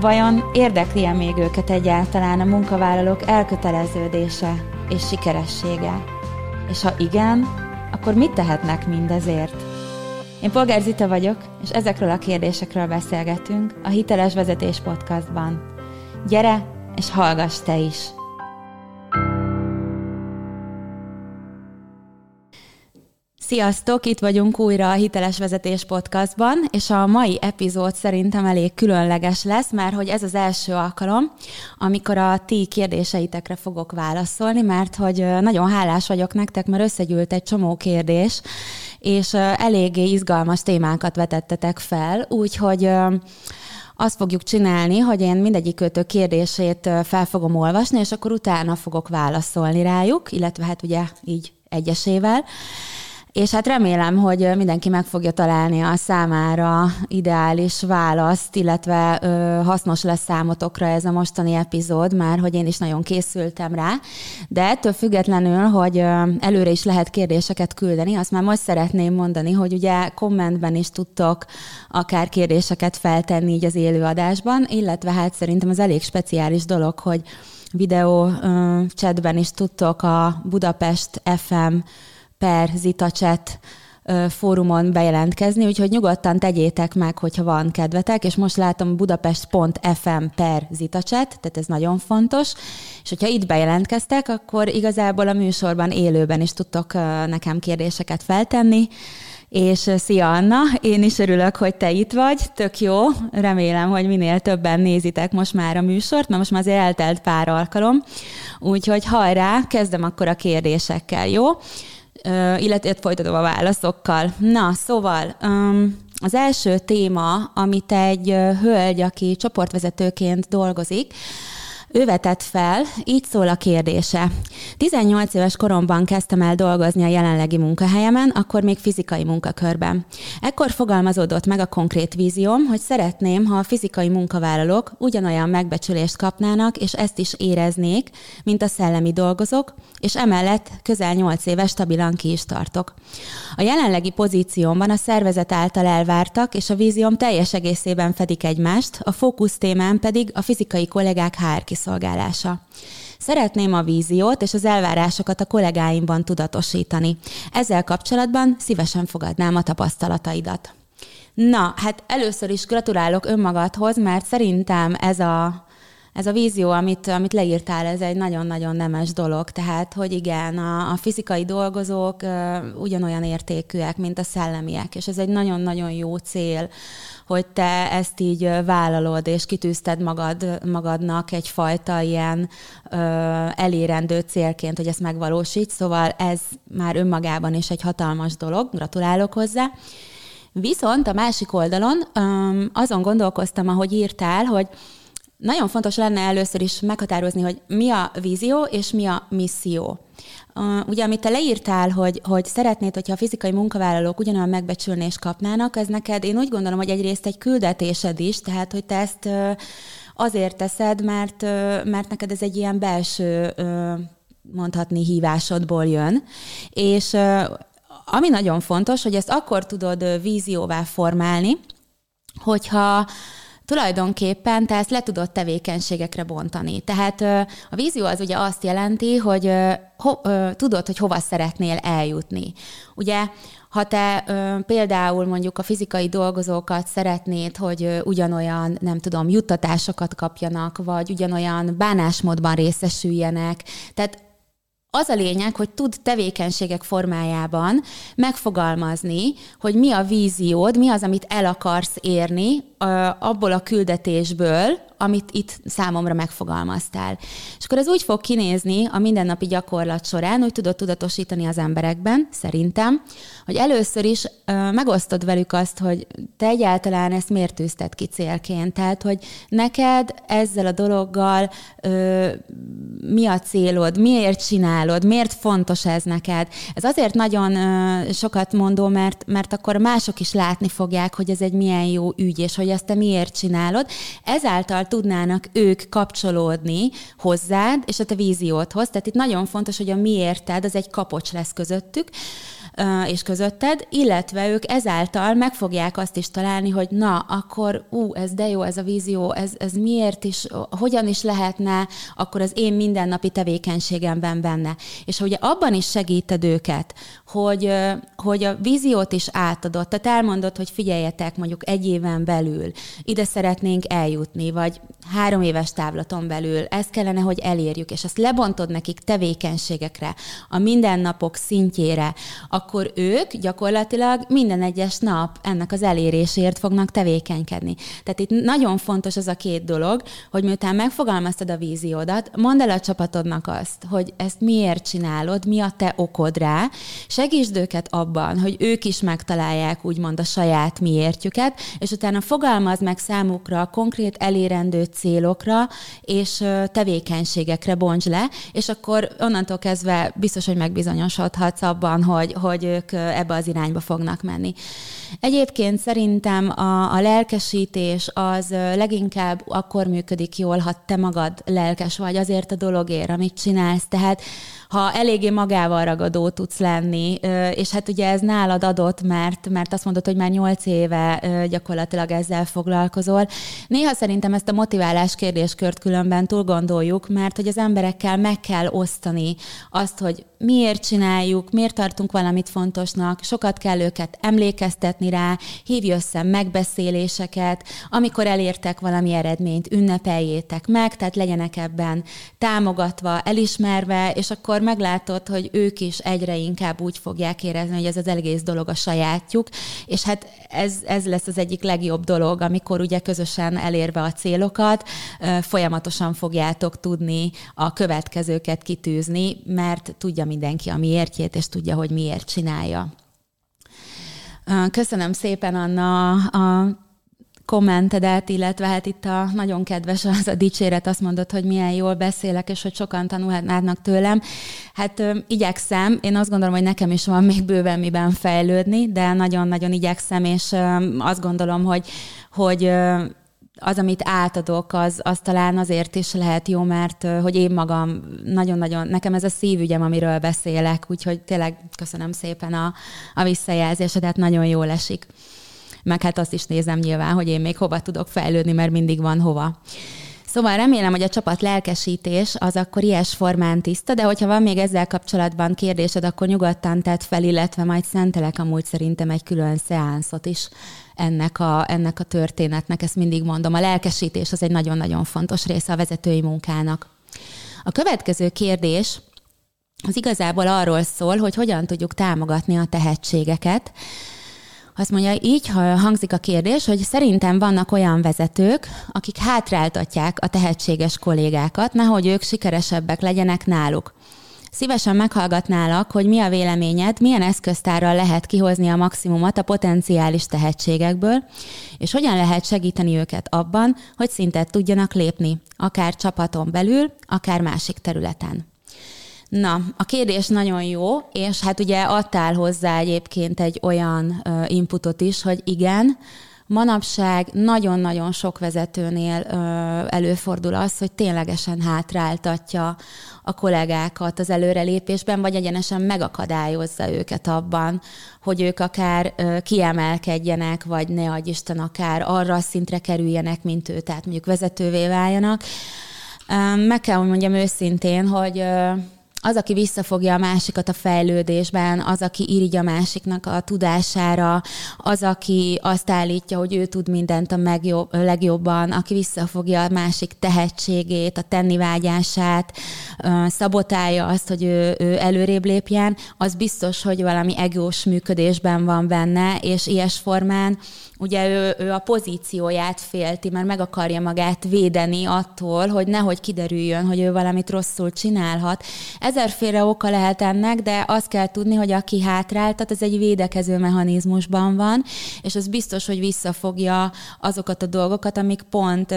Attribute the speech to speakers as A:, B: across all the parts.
A: Vajon érdekli-e még őket egyáltalán a munkavállalók elköteleződése és sikeressége? És ha igen, akkor mit tehetnek mindezért? Én Polgár Zita vagyok, és ezekről a kérdésekről beszélgetünk a Hiteles Vezetés Podcastban. Gyere, és hallgass te is! Sziasztok, itt vagyunk újra a Hiteles Vezetés Podcastban, és a mai epizód szerintem elég különleges lesz, mert hogy ez az első alkalom, amikor a ti kérdéseitekre fogok válaszolni, mert hogy nagyon hálás vagyok nektek, mert összegyűlt egy csomó kérdés, és eléggé izgalmas témákat vetettetek fel, úgyhogy azt fogjuk csinálni, hogy én mindegyik őtök kérdését fel fogom olvasni, és akkor utána fogok válaszolni rájuk, illetve hát ugye így egyesével. És hát remélem, hogy mindenki meg fogja találni a számára ideális választ, illetve ö, hasznos lesz számotokra ez a mostani epizód, már hogy én is nagyon készültem rá. De ettől függetlenül, hogy előre is lehet kérdéseket küldeni, azt már most szeretném mondani, hogy ugye kommentben is tudtok akár kérdéseket feltenni így az élőadásban, illetve hát szerintem az elég speciális dolog, hogy videó chatben is tudtok a Budapest FM per ZitaChat fórumon bejelentkezni, úgyhogy nyugodtan tegyétek meg, hogyha van kedvetek, és most látom budapest.fm per ZitaChat, tehát ez nagyon fontos, és hogyha itt bejelentkeztek, akkor igazából a műsorban élőben is tudtok nekem kérdéseket feltenni, és szia Anna, én is örülök, hogy te itt vagy, tök jó, remélem, hogy minél többen nézitek most már a műsort, mert most már azért eltelt pár alkalom, úgyhogy hajrá, kezdem akkor a kérdésekkel, jó? Illetve folytatom a válaszokkal. Na, szóval az első téma, amit egy hölgy, aki csoportvezetőként dolgozik, ő vetett fel, így szól a kérdése. 18 éves koromban kezdtem el dolgozni a jelenlegi munkahelyemen, akkor még fizikai munkakörben. Ekkor fogalmazódott meg a konkrét vízióm, hogy szeretném, ha a fizikai munkavállalók ugyanolyan megbecsülést kapnának, és ezt is éreznék, mint a szellemi dolgozók, és emellett közel 8 éves stabilan ki is tartok. A jelenlegi pozíciómban a szervezet által elvártak, és a vízióm teljes egészében fedik egymást, a fókusz témán pedig a fizikai kollégák HR kiszolgálása. Szeretném a víziót és az elvárásokat a kollégáimban tudatosítani. Ezzel kapcsolatban szívesen fogadnám a tapasztalataidat. Na, hát először is gratulálok önmagadhoz, mert szerintem ez a ez a vízió, amit, amit leírtál, ez egy nagyon-nagyon nemes dolog. Tehát, hogy igen, a, a fizikai dolgozók uh, ugyanolyan értékűek, mint a szellemiek, és ez egy nagyon-nagyon jó cél, hogy te ezt így vállalod, és kitűzted magad, magadnak egyfajta ilyen ö, elérendő célként, hogy ezt megvalósíts, szóval ez már önmagában is egy hatalmas dolog, gratulálok hozzá. Viszont a másik oldalon azon gondolkoztam, ahogy írtál, hogy nagyon fontos lenne először is meghatározni, hogy mi a vízió és mi a misszió. Ugye, amit te leírtál, hogy, hogy szeretnéd, hogyha a fizikai munkavállalók ugyanolyan megbecsülést kapnának, ez neked, én úgy gondolom, hogy egyrészt egy küldetésed is, tehát, hogy te ezt azért teszed, mert, mert neked ez egy ilyen belső, mondhatni, hívásodból jön. És ami nagyon fontos, hogy ezt akkor tudod vízióvá formálni, hogyha tulajdonképpen te ezt le tudod tevékenységekre bontani. Tehát a vízió az ugye azt jelenti, hogy ho, tudod, hogy hova szeretnél eljutni. Ugye ha te például mondjuk a fizikai dolgozókat szeretnéd, hogy ugyanolyan, nem tudom, juttatásokat kapjanak, vagy ugyanolyan bánásmódban részesüljenek, tehát az a lényeg, hogy tud tevékenységek formájában megfogalmazni, hogy mi a víziód, mi az, amit el akarsz érni abból a küldetésből, amit itt számomra megfogalmaztál. És akkor ez úgy fog kinézni a mindennapi gyakorlat során, hogy tudod tudatosítani az emberekben, szerintem, hogy először is ö, megosztod velük azt, hogy te egyáltalán ezt miért tűzted ki célként. Tehát, hogy neked ezzel a dologgal ö, mi a célod, miért csinálod, miért fontos ez neked. Ez azért nagyon ö, sokat mondó, mert, mert akkor mások is látni fogják, hogy ez egy milyen jó ügy, és hogy ezt te miért csinálod. Ezáltal tudnának ők kapcsolódni hozzád és a te víziódhoz. Tehát itt nagyon fontos, hogy a miérted az egy kapocs lesz közöttük, és közötted, illetve ők ezáltal meg fogják azt is találni, hogy na, akkor ú, ez de jó, ez a vízió, ez, ez miért is, hogyan is lehetne akkor az én mindennapi tevékenységemben benne. És ugye abban is segíted őket, hogy, hogy a víziót is átadott, tehát elmondod, hogy figyeljetek, mondjuk egy éven belül ide szeretnénk eljutni, vagy három éves távlaton belül ezt kellene, hogy elérjük, és ezt lebontod nekik tevékenységekre, a mindennapok szintjére, akkor ők gyakorlatilag minden egyes nap ennek az elérésért fognak tevékenykedni. Tehát itt nagyon fontos az a két dolog, hogy miután megfogalmaztad a víziódat, mondd el a csapatodnak azt, hogy ezt miért csinálod, mi a te okod rá, segítsd őket abban, hogy ők is megtalálják úgymond a saját miértjüket, és utána fogalmaz meg számukra konkrét elérendő célokra és tevékenységekre bonts le, és akkor onnantól kezdve biztos, hogy megbizonyosodhatsz abban, hogy, hogy ők ebbe az irányba fognak menni. Egyébként szerintem a, a lelkesítés az leginkább akkor működik jól, ha te magad lelkes vagy azért a dologért, amit csinálsz. Tehát ha eléggé magával ragadó tudsz lenni, és hát ugye ez nálad adott, mert, mert azt mondod, hogy már nyolc éve gyakorlatilag ezzel foglalkozol. Néha szerintem ezt a motiválás kérdéskört különben túl gondoljuk, mert hogy az emberekkel meg kell osztani azt, hogy miért csináljuk, miért tartunk valamit fontosnak, sokat kell őket emlékeztetni rá, hívj össze megbeszéléseket, amikor elértek valami eredményt, ünnepeljétek meg, tehát legyenek ebben támogatva, elismerve, és akkor meglátod, hogy ők is egyre inkább úgy fogják érezni, hogy ez az egész dolog a sajátjuk, és hát ez, ez lesz az egyik legjobb dolog, amikor ugye közösen elérve a célokat, folyamatosan fogjátok tudni a következőket kitűzni, mert tudja mindenki a miértjét, és tudja, hogy miért csinálja. Köszönöm szépen, Anna, a kommentedet, illetve hát itt a nagyon kedves az a dicséret, azt mondod, hogy milyen jól beszélek, és hogy sokan tanulhatnának tőlem. Hát ö, igyekszem, én azt gondolom, hogy nekem is van még bőven miben fejlődni, de nagyon-nagyon igyekszem, és ö, azt gondolom, hogy, hogy ö, az, amit átadok, az, az talán azért is lehet jó, mert hogy én magam nagyon-nagyon, nekem ez a szívügyem, amiről beszélek, úgyhogy tényleg köszönöm szépen a, a visszajelzésedet, nagyon jól esik. Meg hát azt is nézem nyilván, hogy én még hova tudok fejlődni, mert mindig van hova. Szóval remélem, hogy a csapat lelkesítés az akkor ilyes formán tiszta, de hogyha van még ezzel kapcsolatban kérdésed, akkor nyugodtan tett fel, illetve majd szentelek amúgy szerintem egy külön szeánszot is ennek a, ennek a történetnek, ezt mindig mondom. A lelkesítés az egy nagyon-nagyon fontos része a vezetői munkának. A következő kérdés az igazából arról szól, hogy hogyan tudjuk támogatni a tehetségeket, azt mondja, így hangzik a kérdés, hogy szerintem vannak olyan vezetők, akik hátráltatják a tehetséges kollégákat, nehogy ők sikeresebbek legyenek náluk. Szívesen meghallgatnálak, hogy mi a véleményed, milyen eszköztárral lehet kihozni a maximumot a potenciális tehetségekből, és hogyan lehet segíteni őket abban, hogy szintet tudjanak lépni, akár csapaton belül, akár másik területen. Na, a kérdés nagyon jó, és hát ugye adtál hozzá egyébként egy olyan inputot is, hogy igen, manapság nagyon-nagyon sok vezetőnél ö, előfordul az, hogy ténylegesen hátráltatja a kollégákat az előrelépésben, vagy egyenesen megakadályozza őket abban, hogy ők akár ö, kiemelkedjenek, vagy ne adj Isten, akár arra a szintre kerüljenek, mint ő, tehát mondjuk vezetővé váljanak. Meg kell, hogy mondjam őszintén, hogy az, aki visszafogja a másikat a fejlődésben, az, aki irigy a másiknak a tudására, az, aki azt állítja, hogy ő tud mindent a megjobb, legjobban, aki visszafogja a másik tehetségét, a tennivágyását, szabotálja azt, hogy ő, ő előrébb lépjen, az biztos, hogy valami egós működésben van benne, és ilyes formán ugye ő, ő a pozícióját félti, mert meg akarja magát védeni attól, hogy nehogy kiderüljön, hogy ő valamit rosszul csinálhat. Ezerféle oka lehet ennek, de azt kell tudni, hogy aki hátráltat, az egy védekező mechanizmusban van, és az biztos, hogy visszafogja azokat a dolgokat, amik pont,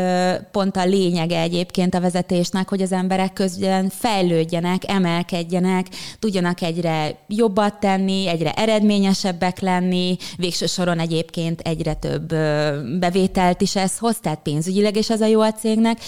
A: pont a lényege egyébként a vezetésnek, hogy az emberek közben fejlődjenek, emelkedjenek, tudjanak egyre jobbat tenni, egyre eredményesebbek lenni, végső soron egyébként egyre egyre több bevételt is ez hoz, tehát pénzügyileg is ez a jó a cégnek,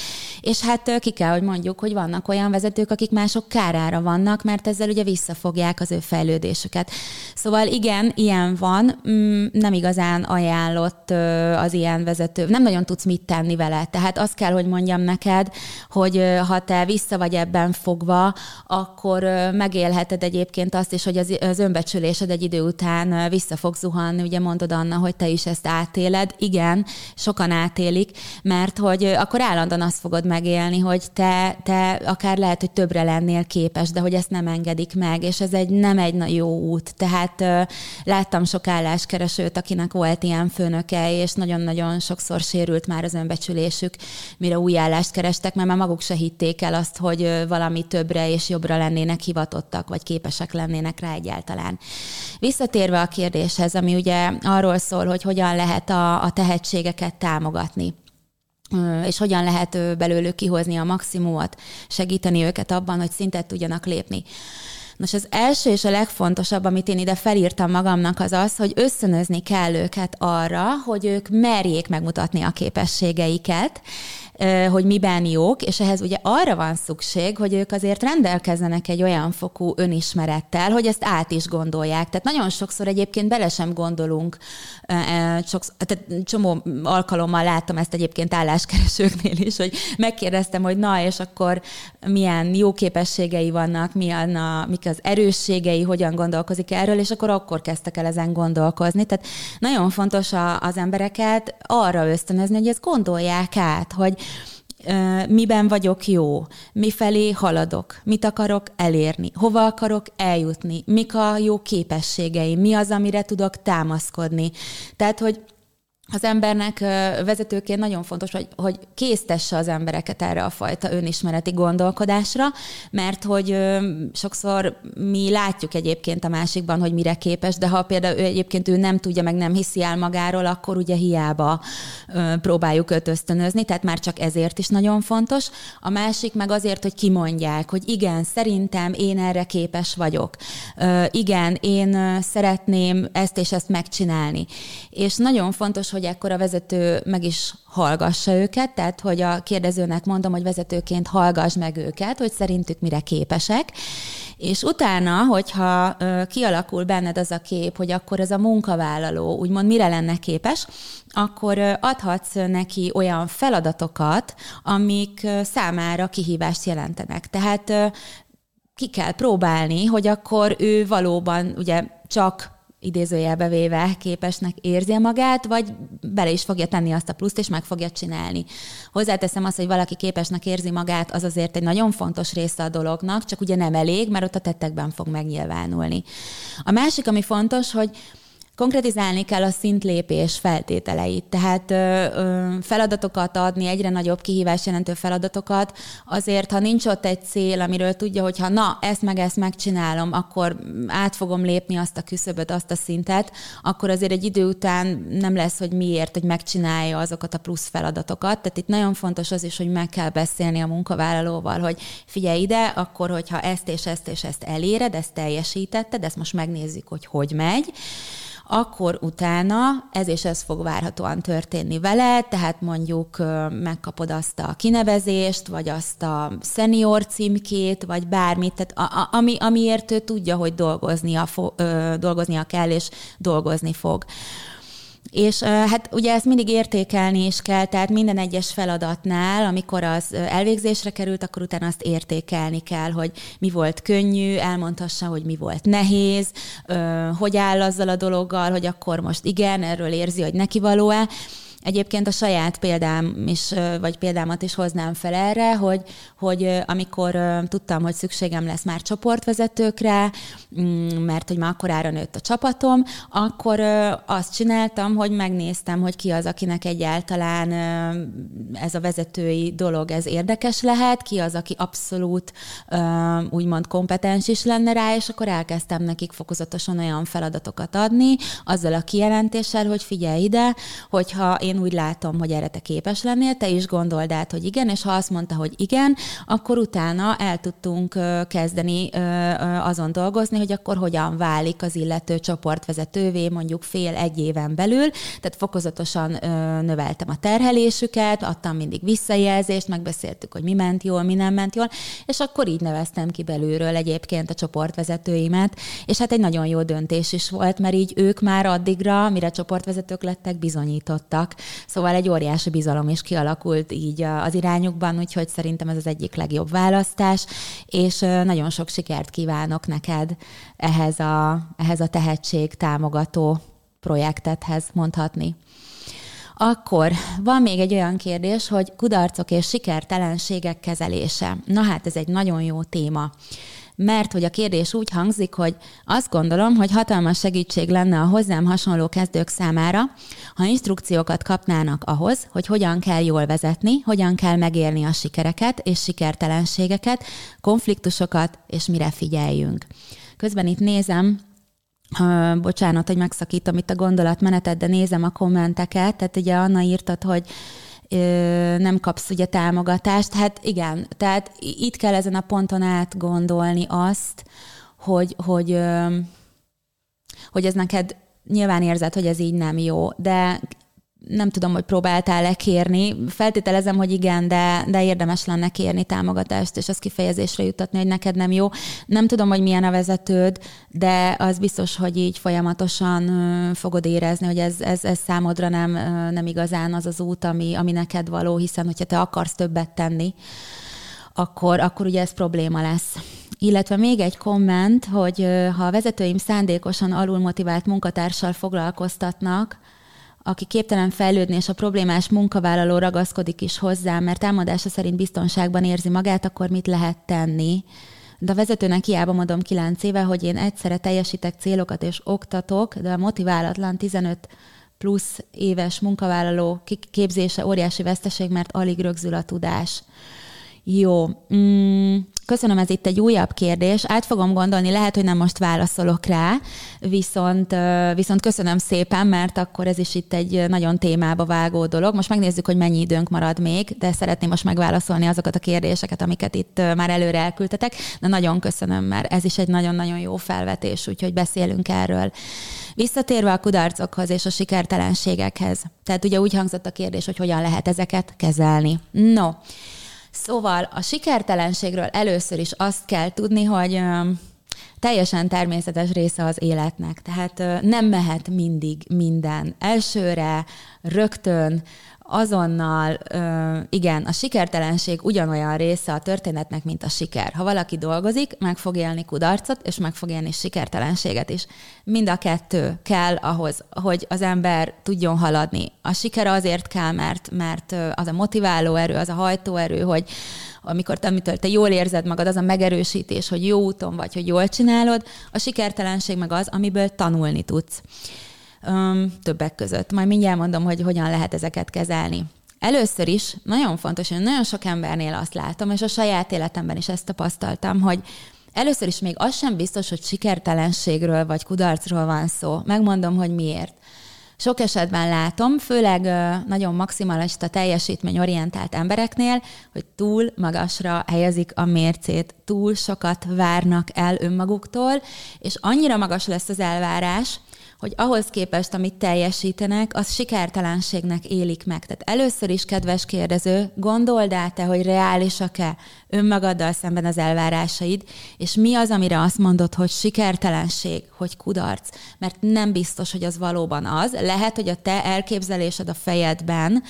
A: és hát ki kell, hogy mondjuk, hogy vannak olyan vezetők, akik mások kárára vannak, mert ezzel ugye visszafogják az ő fejlődésüket. Szóval igen, ilyen van, mm, nem igazán ajánlott az ilyen vezető, nem nagyon tudsz mit tenni vele, tehát azt kell, hogy mondjam neked, hogy ha te vissza vagy ebben fogva, akkor megélheted egyébként azt is, hogy az, önbecsülésed egy idő után vissza fog zuhanni, ugye mondod Anna, hogy te is ezt átéled, igen, sokan átélik, mert hogy akkor állandóan azt fogod megélni, hogy te, te akár lehet, hogy többre lennél képes, de hogy ezt nem engedik meg, és ez egy nem egy jó út. Tehát láttam sok álláskeresőt, akinek volt ilyen főnöke, és nagyon-nagyon sokszor sérült már az önbecsülésük, mire új állást kerestek, mert már maguk se hitték el azt, hogy valami többre és jobbra lennének hivatottak, vagy képesek lennének rá egyáltalán. Visszatérve a kérdéshez, ami ugye arról szól, hogy hogyan lehet a, a tehetségeket támogatni és hogyan lehet belőlük kihozni a maximumot, segíteni őket abban, hogy szintet tudjanak lépni. Nos, az első és a legfontosabb, amit én ide felírtam magamnak, az az, hogy összönözni kell őket arra, hogy ők merjék megmutatni a képességeiket, hogy miben jók, és ehhez ugye arra van szükség, hogy ők azért rendelkezzenek egy olyan fokú önismerettel, hogy ezt át is gondolják. Tehát nagyon sokszor egyébként bele sem gondolunk, sokszor, tehát csomó alkalommal láttam ezt egyébként álláskeresőknél is, hogy megkérdeztem, hogy na, és akkor milyen jó képességei vannak, milyen a, mik az erősségei, hogyan gondolkozik erről, és akkor akkor kezdtek el ezen gondolkozni. Tehát nagyon fontos a, az embereket arra ösztönözni, hogy ezt gondolják át, hogy miben vagyok jó, mifelé haladok, mit akarok elérni, hova akarok eljutni, mik a jó képességeim, mi az, amire tudok támaszkodni. Tehát, hogy az embernek vezetőként nagyon fontos, hogy, hogy késztesse az embereket erre a fajta önismereti gondolkodásra, mert hogy sokszor mi látjuk egyébként a másikban, hogy mire képes, de ha például ő egyébként ő nem tudja, meg nem hiszi el magáról, akkor ugye hiába próbáljuk őt ösztönözni, tehát már csak ezért is nagyon fontos. A másik meg azért, hogy kimondják, hogy igen, szerintem én erre képes vagyok. Igen, én szeretném ezt és ezt megcsinálni. És nagyon fontos, hogy ekkor a vezető meg is hallgassa őket, tehát hogy a kérdezőnek mondom, hogy vezetőként hallgass meg őket, hogy szerintük mire képesek, és utána, hogyha kialakul benned az a kép, hogy akkor ez a munkavállaló úgymond mire lenne képes, akkor adhatsz neki olyan feladatokat, amik számára kihívást jelentenek. Tehát ki kell próbálni, hogy akkor ő valóban ugye csak idézőjelbe véve képesnek érzi magát, vagy bele is fogja tenni azt a pluszt, és meg fogja csinálni. Hozzáteszem azt, hogy valaki képesnek érzi magát, az azért egy nagyon fontos része a dolognak, csak ugye nem elég, mert ott a tettekben fog megnyilvánulni. A másik, ami fontos, hogy Konkretizálni kell a szintlépés feltételeit, tehát ö, ö, feladatokat adni, egyre nagyobb kihívás jelentő feladatokat, azért, ha nincs ott egy cél, amiről tudja, hogy ha na, ezt meg ezt megcsinálom, akkor át fogom lépni azt a küszöböt, azt a szintet, akkor azért egy idő után nem lesz, hogy miért, hogy megcsinálja azokat a plusz feladatokat. Tehát itt nagyon fontos az is, hogy meg kell beszélni a munkavállalóval, hogy figyelj ide, akkor, hogyha ezt és ezt és ezt eléred, ezt teljesítetted, ezt most megnézzük, hogy hogy megy, akkor utána ez és ez fog várhatóan történni vele, tehát mondjuk megkapod azt a kinevezést, vagy azt a senior címkét, vagy bármit, tehát a, a, ami, amiért ő tudja, hogy dolgoznia, fo, ö, dolgoznia kell, és dolgozni fog. És hát ugye ezt mindig értékelni is kell, tehát minden egyes feladatnál, amikor az elvégzésre került, akkor utána azt értékelni kell, hogy mi volt könnyű, elmondhassa, hogy mi volt nehéz, hogy áll azzal a dologgal, hogy akkor most igen, erről érzi, hogy neki való-e. Egyébként a saját példám is, vagy példámat is hoznám fel erre, hogy, hogy amikor tudtam, hogy szükségem lesz már csoportvezetőkre, mm, mert hogy már akkorára nőtt a csapatom, akkor azt csináltam, hogy megnéztem, hogy ki az, akinek egyáltalán ez a vezetői dolog, ez érdekes lehet, ki az, aki abszolút úgymond kompetens is lenne rá, és akkor elkezdtem nekik fokozatosan olyan feladatokat adni, azzal a kijelentéssel, hogy figyelj ide, hogyha én én úgy látom, hogy erre te képes lennél, te is gondold át, hogy igen, és ha azt mondta, hogy igen, akkor utána el tudtunk kezdeni azon dolgozni, hogy akkor hogyan válik az illető csoportvezetővé mondjuk fél-egy éven belül, tehát fokozatosan növeltem a terhelésüket, adtam mindig visszajelzést, megbeszéltük, hogy mi ment jól, mi nem ment jól, és akkor így neveztem ki belülről egyébként a csoportvezetőimet, és hát egy nagyon jó döntés is volt, mert így ők már addigra, mire csoportvezetők lettek, bizonyítottak, Szóval egy óriási bizalom is kialakult így az irányukban, úgyhogy szerintem ez az egyik legjobb választás, és nagyon sok sikert kívánok neked ehhez a, ehhez a tehetség támogató projektethez mondhatni. Akkor van még egy olyan kérdés, hogy kudarcok és sikertelenségek kezelése. Na hát ez egy nagyon jó téma mert hogy a kérdés úgy hangzik, hogy azt gondolom, hogy hatalmas segítség lenne a hozzám hasonló kezdők számára, ha instrukciókat kapnának ahhoz, hogy hogyan kell jól vezetni, hogyan kell megélni a sikereket és sikertelenségeket, konfliktusokat, és mire figyeljünk. Közben itt nézem, bocsánat, hogy megszakítom itt a gondolatmenetet, de nézem a kommenteket. Tehát ugye Anna írtad, hogy nem kapsz ugye támogatást. Hát igen, tehát itt kell ezen a ponton átgondolni azt, hogy, hogy, hogy ez neked nyilván érzed, hogy ez így nem jó, de nem tudom, hogy próbáltál-e kérni. Feltételezem, hogy igen, de, de érdemes lenne kérni támogatást, és azt kifejezésre jutatni, hogy neked nem jó. Nem tudom, hogy milyen a vezetőd, de az biztos, hogy így folyamatosan fogod érezni, hogy ez, ez, ez számodra nem, nem igazán az az út, ami, ami neked való, hiszen hogyha te akarsz többet tenni, akkor, akkor ugye ez probléma lesz. Illetve még egy komment, hogy ha a vezetőim szándékosan alulmotivált munkatársal foglalkoztatnak, aki képtelen fejlődni, és a problémás munkavállaló ragaszkodik is hozzá, mert támadása szerint biztonságban érzi magát, akkor mit lehet tenni? De a vezetőnek hiába mondom kilenc éve, hogy én egyszerre teljesítek célokat és oktatok, de a motiválatlan 15 plusz éves munkavállaló képzése óriási veszteség, mert alig rögzül a tudás. Jó. Mm, Köszönöm, ez itt egy újabb kérdés. Át fogom gondolni, lehet, hogy nem most válaszolok rá, viszont, viszont köszönöm szépen, mert akkor ez is itt egy nagyon témába vágó dolog. Most megnézzük, hogy mennyi időnk marad még, de szeretném most megválaszolni azokat a kérdéseket, amiket itt már előre elküldtetek. De nagyon köszönöm, mert ez is egy nagyon-nagyon jó felvetés, úgyhogy beszélünk erről. Visszatérve a kudarcokhoz és a sikertelenségekhez. Tehát ugye úgy hangzott a kérdés, hogy hogyan lehet ezeket kezelni. No, Szóval a sikertelenségről először is azt kell tudni, hogy teljesen természetes része az életnek. Tehát nem mehet mindig minden elsőre, rögtön, azonnal, igen, a sikertelenség ugyanolyan része a történetnek, mint a siker. Ha valaki dolgozik, meg fog élni kudarcot, és meg fog élni sikertelenséget is. Mind a kettő kell ahhoz, hogy az ember tudjon haladni. A siker azért kell, mert, mert az a motiváló erő, az a hajtóerő, hogy amikor te, amitől te jól érzed magad, az a megerősítés, hogy jó úton vagy, hogy jól csinálod, a sikertelenség meg az, amiből tanulni tudsz um, többek között. Majd mindjárt mondom, hogy hogyan lehet ezeket kezelni. Először is nagyon fontos, hogy nagyon sok embernél azt látom, és a saját életemben is ezt tapasztaltam, hogy először is még az sem biztos, hogy sikertelenségről vagy kudarcról van szó. Megmondom, hogy miért. Sok esetben látom, főleg nagyon maximalista teljesítményorientált embereknél, hogy túl magasra helyezik a mércét, túl sokat várnak el önmaguktól, és annyira magas lesz az elvárás, hogy ahhoz képest, amit teljesítenek, az sikertelenségnek élik meg. Tehát először is, kedves kérdező, gondold át te, hogy reálisak-e önmagaddal szemben az elvárásaid, és mi az, amire azt mondod, hogy sikertelenség, hogy kudarc, mert nem biztos, hogy az valóban az. Lehet, hogy a te elképzelésed a fejedben,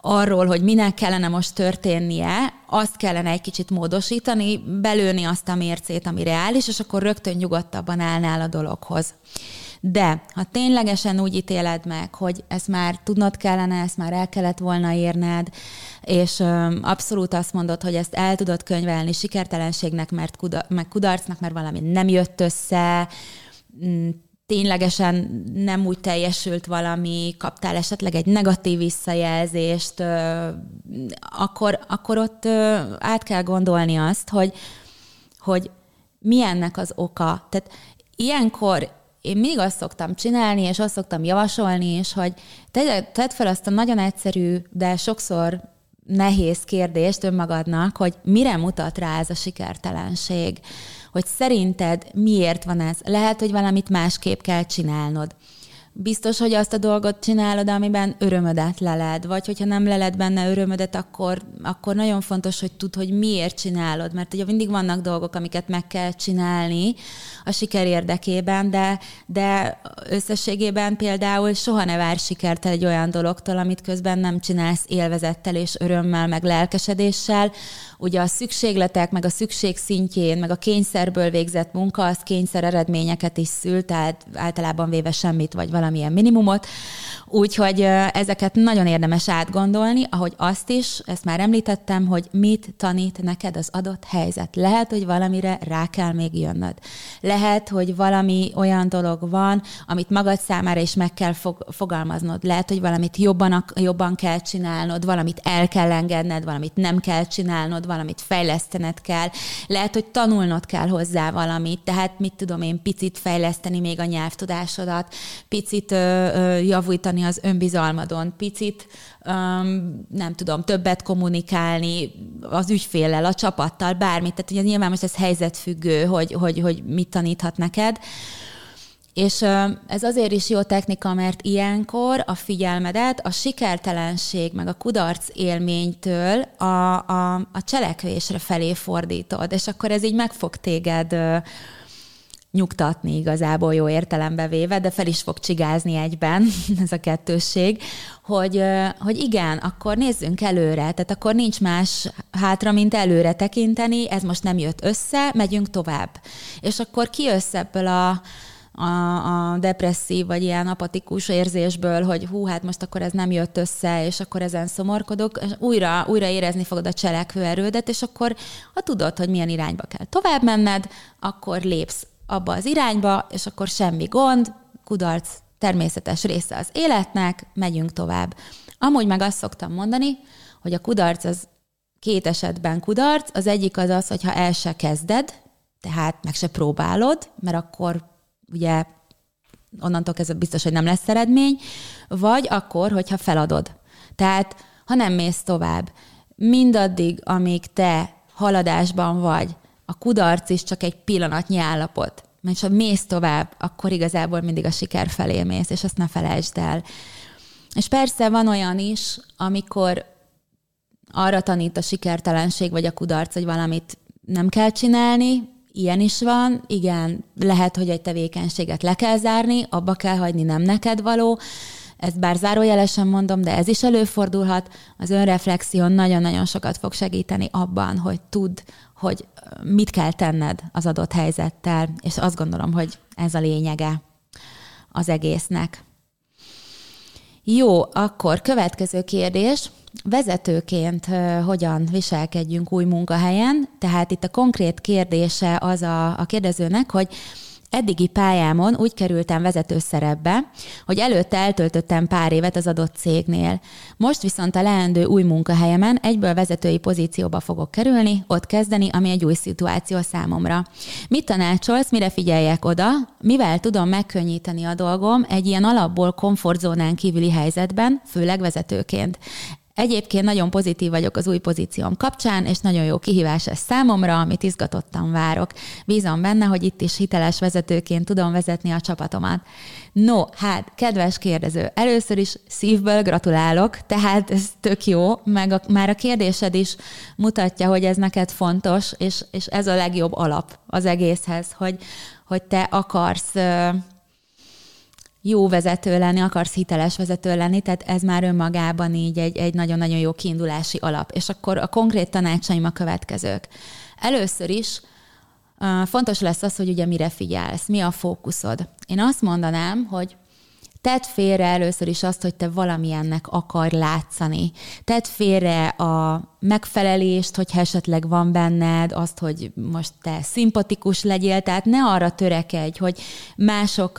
A: arról, hogy minek kellene most történnie, azt kellene egy kicsit módosítani, belőni azt a mércét, ami reális, és akkor rögtön nyugodtabban állnál a dologhoz. De ha ténylegesen úgy ítéled meg, hogy ezt már tudnod kellene, ezt már el kellett volna érned, és abszolút azt mondod, hogy ezt el tudod könyvelni sikertelenségnek, mert kuda- meg kudarcnak, mert valami nem jött össze, mm, ténylegesen nem úgy teljesült valami, kaptál esetleg egy negatív visszajelzést, akkor, akkor ott át kell gondolni azt, hogy, hogy mi ennek az oka. Tehát ilyenkor én mindig azt szoktam csinálni, és azt szoktam javasolni, és hogy tedd fel azt a nagyon egyszerű, de sokszor nehéz kérdést önmagadnak, hogy mire mutat rá ez a sikertelenség hogy szerinted miért van ez. Lehet, hogy valamit másképp kell csinálnod biztos, hogy azt a dolgot csinálod, amiben örömödet leled, vagy hogyha nem leled benne örömödet, akkor, akkor nagyon fontos, hogy tudd, hogy miért csinálod, mert ugye mindig vannak dolgok, amiket meg kell csinálni a siker érdekében, de, de összességében például soha ne vár sikert egy olyan dologtól, amit közben nem csinálsz élvezettel és örömmel, meg lelkesedéssel. Ugye a szükségletek, meg a szükség szintjén, meg a kényszerből végzett munka, az kényszer eredményeket is szül, tehát általában véve semmit, vagy valami valamilyen minimumot, úgyhogy ezeket nagyon érdemes átgondolni, ahogy azt is, ezt már említettem, hogy mit tanít neked az adott helyzet. Lehet, hogy valamire rá kell még jönnöd. Lehet, hogy valami olyan dolog van, amit magad számára is meg kell fog, fogalmaznod. Lehet, hogy valamit jobban, jobban kell csinálnod, valamit el kell engedned, valamit nem kell csinálnod, valamit fejlesztened kell. Lehet, hogy tanulnod kell hozzá valamit, tehát mit tudom én, picit fejleszteni még a nyelvtudásodat, picit picit javítani az önbizalmadon, picit nem tudom, többet kommunikálni az ügyféllel, a csapattal, bármit. Tehát ugye nyilván most ez helyzetfüggő, hogy, hogy, hogy mit taníthat neked. És ez azért is jó technika, mert ilyenkor a figyelmedet a sikertelenség, meg a kudarc élménytől a, a, a cselekvésre felé fordítod, és akkor ez így meg fog téged nyugtatni igazából jó értelembe véve, de fel is fog csigázni egyben ez a kettősség, hogy, hogy igen, akkor nézzünk előre, tehát akkor nincs más hátra, mint előre tekinteni, ez most nem jött össze, megyünk tovább. És akkor kijössz ebből a, a, a depresszív vagy ilyen apatikus érzésből, hogy hú, hát most akkor ez nem jött össze, és akkor ezen szomorkodok, és újra, újra érezni fogod a cselekvő erődet, és akkor ha tudod, hogy milyen irányba kell tovább menned, akkor lépsz abba az irányba, és akkor semmi gond, kudarc természetes része az életnek, megyünk tovább. Amúgy meg azt szoktam mondani, hogy a kudarc az két esetben kudarc. Az egyik az az, hogyha el se kezded, tehát meg se próbálod, mert akkor ugye onnantól kezdve biztos, hogy nem lesz eredmény, vagy akkor, hogyha feladod. Tehát, ha nem mész tovább, mindaddig, amíg te haladásban vagy, a kudarc is csak egy pillanatnyi állapot. Mert ha mész tovább, akkor igazából mindig a siker felé mész, és azt ne felejtsd el. És persze van olyan is, amikor arra tanít a sikertelenség vagy a kudarc, hogy valamit nem kell csinálni, ilyen is van, igen, lehet, hogy egy tevékenységet le kell zárni, abba kell hagyni, nem neked való, ezt bár zárójelesen mondom, de ez is előfordulhat, az önreflexió nagyon-nagyon sokat fog segíteni abban, hogy tudd, hogy mit kell tenned az adott helyzettel, és azt gondolom, hogy ez a lényege az egésznek. Jó, akkor következő kérdés. Vezetőként hogyan viselkedjünk új munkahelyen? Tehát itt a konkrét kérdése az a, a kérdezőnek, hogy eddigi pályámon úgy kerültem vezető szerepbe, hogy előtte eltöltöttem pár évet az adott cégnél. Most viszont a leendő új munkahelyemen egyből vezetői pozícióba fogok kerülni, ott kezdeni, ami egy új szituáció számomra. Mit tanácsolsz, mire figyeljek oda, mivel tudom megkönnyíteni a dolgom egy ilyen alapból komfortzónán kívüli helyzetben, főleg vezetőként? Egyébként nagyon pozitív vagyok az új pozícióm kapcsán, és nagyon jó kihívás ez számomra, amit izgatottan várok. Bízom benne, hogy itt is hiteles vezetőként tudom vezetni a csapatomat. No, hát, kedves kérdező, először is szívből gratulálok, tehát ez tök jó, meg a, már a kérdésed is mutatja, hogy ez neked fontos, és, és ez a legjobb alap az egészhez, hogy, hogy te akarsz jó vezető lenni, akarsz hiteles vezető lenni, tehát ez már önmagában így egy, egy nagyon-nagyon jó kiindulási alap. És akkor a konkrét tanácsaim a következők. Először is fontos lesz az, hogy ugye mire figyelsz, mi a fókuszod. Én azt mondanám, hogy tedd félre először is azt, hogy te valamilyennek akar látszani. Tedd félre a megfelelést, hogyha esetleg van benned, azt, hogy most te szimpatikus legyél, tehát ne arra törekedj, hogy mások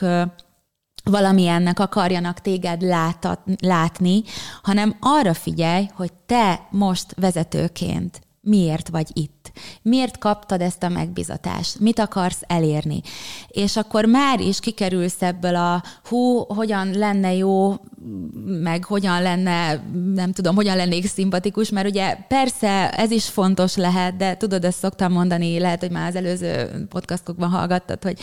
A: valamilyennek akarjanak téged látat, látni, hanem arra figyelj, hogy te most vezetőként miért vagy itt. Miért kaptad ezt a megbizatást? Mit akarsz elérni? És akkor már is kikerülsz ebből a hú, hogyan lenne jó, meg hogyan lenne, nem tudom, hogyan lennék szimpatikus, mert ugye persze ez is fontos lehet, de tudod, ezt szoktam mondani, lehet, hogy már az előző podcastokban hallgattad, hogy,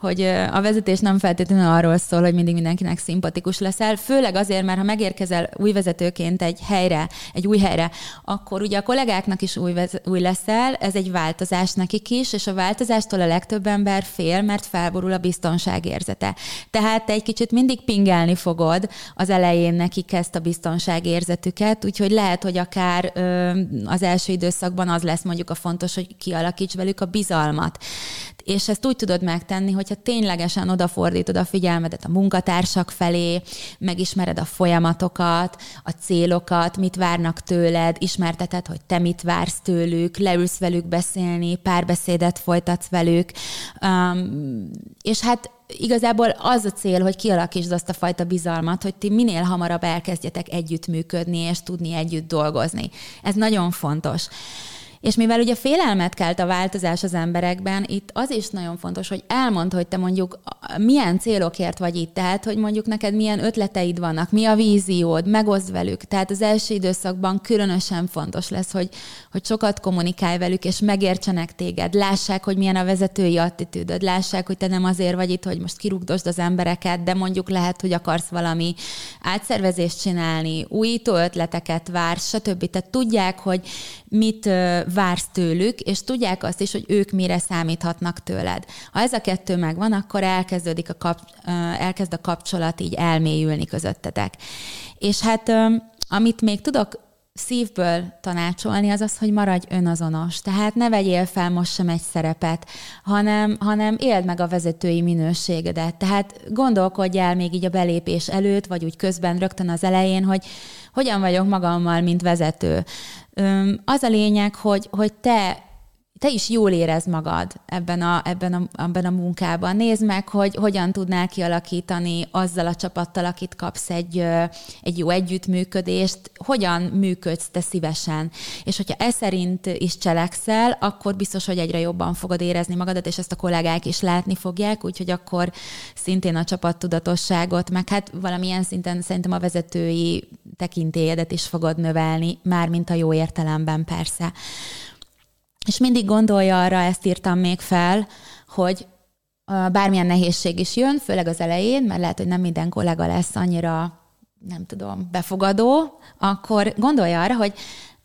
A: hogy a vezetés nem feltétlenül arról szól, hogy mindig mindenkinek szimpatikus leszel, főleg azért, mert ha megérkezel új vezetőként egy helyre, egy új helyre, akkor ugye a kollégáknak is új, új leszel, ez egy változás nekik is, és a változástól a legtöbb ember fél, mert felborul a biztonságérzete. Tehát te egy kicsit mindig pingelni fogod az elején nekik ezt a biztonságérzetüket, úgyhogy lehet, hogy akár ö, az első időszakban az lesz mondjuk a fontos, hogy kialakíts velük a bizalmat és ezt úgy tudod megtenni, hogyha ténylegesen odafordítod a figyelmedet a munkatársak felé, megismered a folyamatokat, a célokat, mit várnak tőled, ismerteted, hogy te mit vársz tőlük, leülsz velük beszélni, párbeszédet folytatsz velük, um, és hát igazából az a cél, hogy kialakítsd azt a fajta bizalmat, hogy ti minél hamarabb elkezdjetek együttműködni és tudni együtt dolgozni. Ez nagyon fontos. És mivel ugye félelmet kelt a változás az emberekben, itt az is nagyon fontos, hogy elmond, hogy te mondjuk milyen célokért vagy itt, tehát hogy mondjuk neked milyen ötleteid vannak, mi a víziód, megozd velük. Tehát az első időszakban különösen fontos lesz, hogy, hogy sokat kommunikálj velük, és megértsenek téged, lássák, hogy milyen a vezetői attitűdöd, lássák, hogy te nem azért vagy itt, hogy most kirugdosd az embereket, de mondjuk lehet, hogy akarsz valami átszervezést csinálni, újító ötleteket vársz, stb. Tehát tudják, hogy mit vársz tőlük, és tudják azt is, hogy ők mire számíthatnak tőled. Ha ez a kettő megvan, akkor elkezdődik a kap, elkezd a kapcsolat így elmélyülni közöttetek. És hát amit még tudok szívből tanácsolni, az az, hogy maradj önazonos. Tehát ne vegyél fel most sem egy szerepet, hanem, hanem éld meg a vezetői minőségedet. Tehát gondolkodj el még így a belépés előtt, vagy úgy közben rögtön az elején, hogy hogyan vagyok magammal, mint vezető. Az a lényeg, hogy, hogy te te is jól érez magad ebben a, ebben, a, ebben a munkában. Nézd meg, hogy hogyan tudnál kialakítani azzal a csapattal, akit kapsz egy, egy jó együttműködést, hogyan működsz te szívesen. És hogyha ez szerint is cselekszel, akkor biztos, hogy egyre jobban fogod érezni magadat, és ezt a kollégák is látni fogják, úgyhogy akkor szintén a csapattudatosságot, meg hát valamilyen szinten szerintem a vezetői tekintélyedet is fogod növelni, mármint a jó értelemben persze. És mindig gondolja arra, ezt írtam még fel, hogy bármilyen nehézség is jön, főleg az elején, mert lehet, hogy nem minden kollega lesz annyira, nem tudom, befogadó, akkor gondolja arra, hogy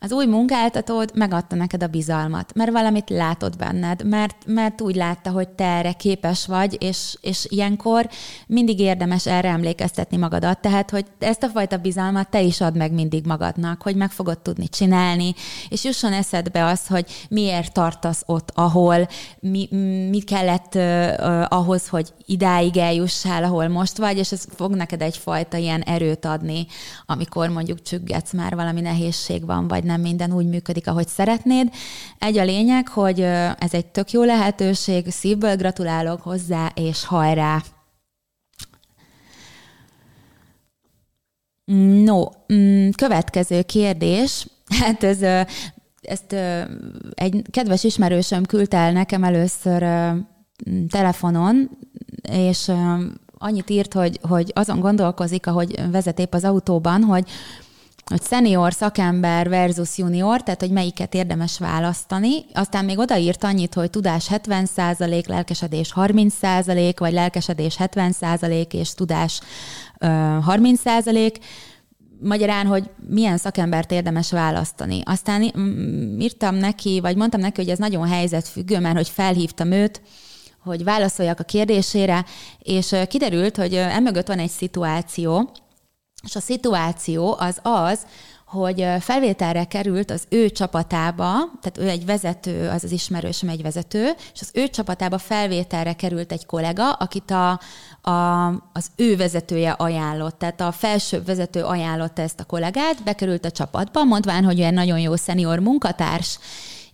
A: az új munkáltatód megadta neked a bizalmat, mert valamit látott benned, mert, mert úgy látta, hogy te erre képes vagy, és, és ilyenkor mindig érdemes erre emlékeztetni magadat, tehát, hogy ezt a fajta bizalmat te is ad meg mindig magadnak, hogy meg fogod tudni csinálni, és jusson eszedbe az, hogy miért tartasz ott, ahol, mi, mi kellett uh, ahhoz, hogy idáig eljussál, ahol most vagy, és ez fog neked egyfajta ilyen erőt adni, amikor mondjuk csüggetsz már valami nehézség van, vagy nem minden úgy működik, ahogy szeretnéd. Egy a lényeg, hogy ez egy tök jó lehetőség, szívből gratulálok hozzá, és hajrá! No, mm, következő kérdés. Hát ez, ezt egy kedves ismerősöm küldte el nekem először telefonon, és annyit írt, hogy, hogy azon gondolkozik, ahogy vezet épp az autóban, hogy hogy senior szakember versus junior, tehát hogy melyiket érdemes választani. Aztán még odaírt annyit, hogy tudás 70%, lelkesedés 30%, vagy lelkesedés 70% és tudás 30%. Magyarán, hogy milyen szakembert érdemes választani. Aztán írtam neki, vagy mondtam neki, hogy ez nagyon helyzetfüggő, mert hogy felhívtam őt, hogy válaszoljak a kérdésére, és kiderült, hogy emögött van egy szituáció, és a szituáció az az, hogy felvételre került az ő csapatába, tehát ő egy vezető, az az ismerősöm egy vezető, és az ő csapatába felvételre került egy kollega, akit a, a, az ő vezetője ajánlott, tehát a felső vezető ajánlotta ezt a kollégát, bekerült a csapatba, mondván, hogy olyan nagyon jó szenior munkatárs,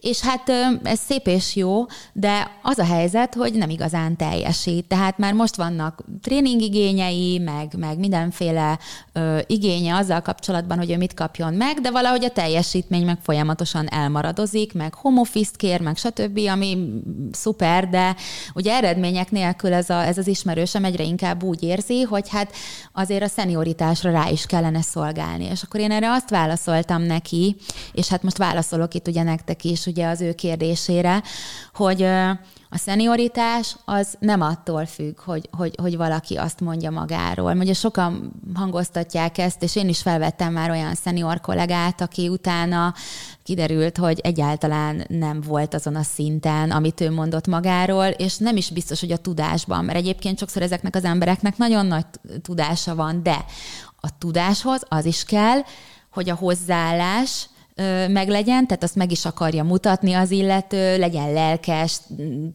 A: és hát ez szép és jó, de az a helyzet, hogy nem igazán teljesít. Tehát már most vannak tréningigényei, meg, meg mindenféle ö, igénye azzal kapcsolatban, hogy ő mit kapjon meg, de valahogy a teljesítmény meg folyamatosan elmaradozik, meg home office kér, meg stb., ami szuper, de ugye eredmények nélkül ez, a, ez az ismerősem egyre inkább úgy érzi, hogy hát azért a szenioritásra rá is kellene szolgálni. És akkor én erre azt válaszoltam neki, és hát most válaszolok itt ugye nektek is, ugye az ő kérdésére, hogy a szenioritás az nem attól függ, hogy, hogy, hogy valaki azt mondja magáról. Ugye sokan hangoztatják ezt, és én is felvettem már olyan szenior kollégát, aki utána kiderült, hogy egyáltalán nem volt azon a szinten, amit ő mondott magáról, és nem is biztos, hogy a tudásban, mert egyébként sokszor ezeknek az embereknek nagyon nagy tudása van, de a tudáshoz az is kell, hogy a hozzáállás meglegyen, tehát azt meg is akarja mutatni az illető, legyen lelkes,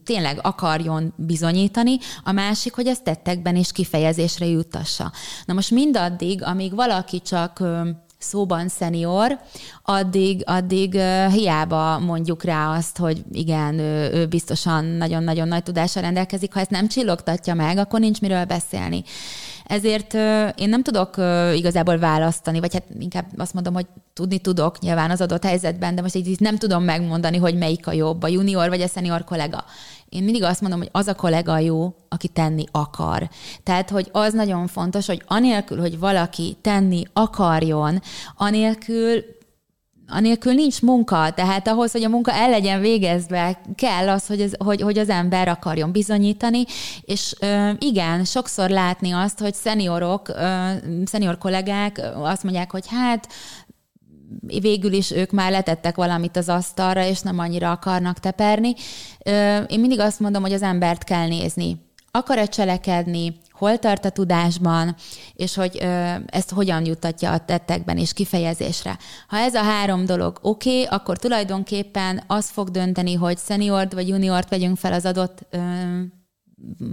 A: tényleg akarjon bizonyítani, a másik, hogy ezt tettekben és kifejezésre juttassa. Na most mindaddig, amíg valaki csak szóban szenior, addig, addig hiába mondjuk rá azt, hogy igen, ő, ő biztosan nagyon-nagyon nagy tudással rendelkezik, ha ezt nem csillogtatja meg, akkor nincs miről beszélni. Ezért én nem tudok igazából választani, vagy hát inkább azt mondom, hogy tudni tudok nyilván az adott helyzetben, de most így nem tudom megmondani, hogy melyik a jobb, a junior vagy a senior kollega. Én mindig azt mondom, hogy az a kollega jó, aki tenni akar. Tehát, hogy az nagyon fontos, hogy anélkül, hogy valaki tenni akarjon, anélkül anélkül nincs munka, tehát ahhoz, hogy a munka el legyen végezve, kell az, hogy az, hogy, hogy az ember akarjon bizonyítani, és ö, igen, sokszor látni azt, hogy szeniorok, ö, szenior kollégák azt mondják, hogy hát végül is ők már letettek valamit az asztalra, és nem annyira akarnak teperni. Ö, én mindig azt mondom, hogy az embert kell nézni. Akar-e cselekedni, hol tart a tudásban, és hogy ö, ezt hogyan juttatja a tettekben és kifejezésre. Ha ez a három dolog oké, okay, akkor tulajdonképpen az fog dönteni, hogy szeniort vagy juniort vegyünk fel az adott ö,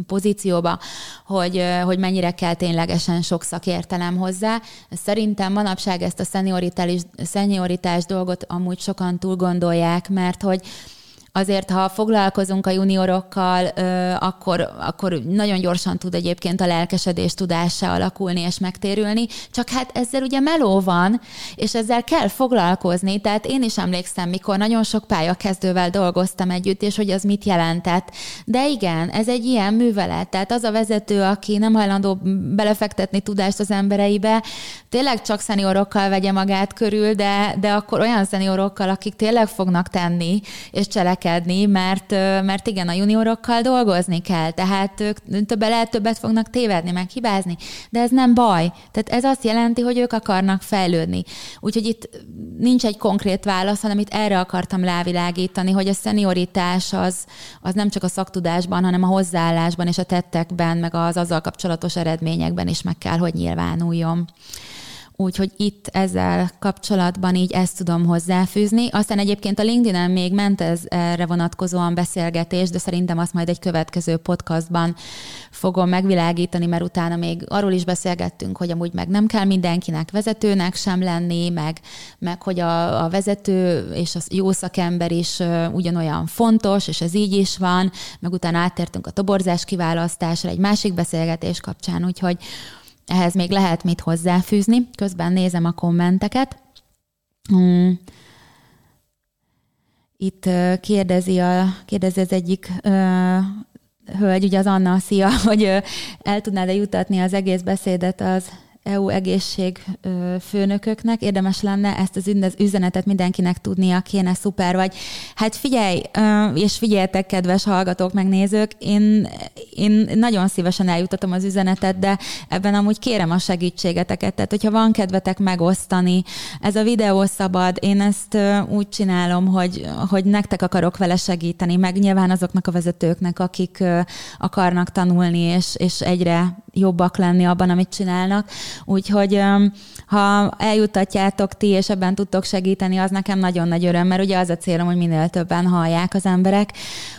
A: pozícióba, hogy, hogy mennyire kell ténylegesen sok szakértelem hozzá. Szerintem manapság ezt a szenioritás, szenioritás dolgot amúgy sokan túl gondolják, mert hogy azért, ha foglalkozunk a juniorokkal, akkor, akkor nagyon gyorsan tud egyébként a lelkesedés tudása alakulni és megtérülni, csak hát ezzel ugye meló van, és ezzel kell foglalkozni, tehát én is emlékszem, mikor nagyon sok pályakezdővel dolgoztam együtt, és hogy az mit jelentett. De igen, ez egy ilyen művelet, tehát az a vezető, aki nem hajlandó belefektetni tudást az embereibe, tényleg csak szeniorokkal vegye magát körül, de, de akkor olyan szeniorokkal, akik tényleg fognak tenni, és cselek növekedni, mert, mert igen, a juniorokkal dolgozni kell, tehát ők többet lehet többet fognak tévedni, meg hibázni, de ez nem baj. Tehát ez azt jelenti, hogy ők akarnak fejlődni. Úgyhogy itt nincs egy konkrét válasz, hanem itt erre akartam rávilágítani, hogy a szenioritás az, az nem csak a szaktudásban, hanem a hozzáállásban és a tettekben, meg az azzal kapcsolatos eredményekben is meg kell, hogy nyilvánuljon. Úgyhogy itt ezzel kapcsolatban így ezt tudom hozzáfűzni. Aztán egyébként a LinkedIn-en még ment ez erre vonatkozóan beszélgetés, de szerintem azt majd egy következő podcastban fogom megvilágítani, mert utána még arról is beszélgettünk, hogy amúgy meg nem kell mindenkinek vezetőnek sem lenni, meg, meg hogy a, a vezető és a jó szakember is ugyanolyan fontos, és ez így is van, meg utána áttértünk a toborzás kiválasztásra egy másik beszélgetés kapcsán, úgyhogy ehhez még lehet mit hozzáfűzni. Közben nézem a kommenteket. Hmm. Itt kérdezi, a, kérdezi az egyik uh, hölgy, ugye az Anna, szia, hogy el tudnád-e jutatni az egész beszédet az EU egészség főnököknek érdemes lenne ezt az üzenetet mindenkinek tudnia kéne, szuper vagy. Hát figyelj, és figyeltek, kedves hallgatók, megnézők, én, én nagyon szívesen eljutatom az üzenetet, de ebben amúgy kérem a segítségeteket, tehát hogyha van kedvetek megosztani, ez a videó szabad, én ezt úgy csinálom, hogy, hogy nektek akarok vele segíteni, meg nyilván azoknak a vezetőknek, akik akarnak tanulni, és, és egyre jobbak lenni abban, amit csinálnak. Úgyhogy ha eljutatjátok ti, és ebben tudtok segíteni, az nekem nagyon nagy öröm, mert ugye az a célom, hogy minél többen hallják az emberek.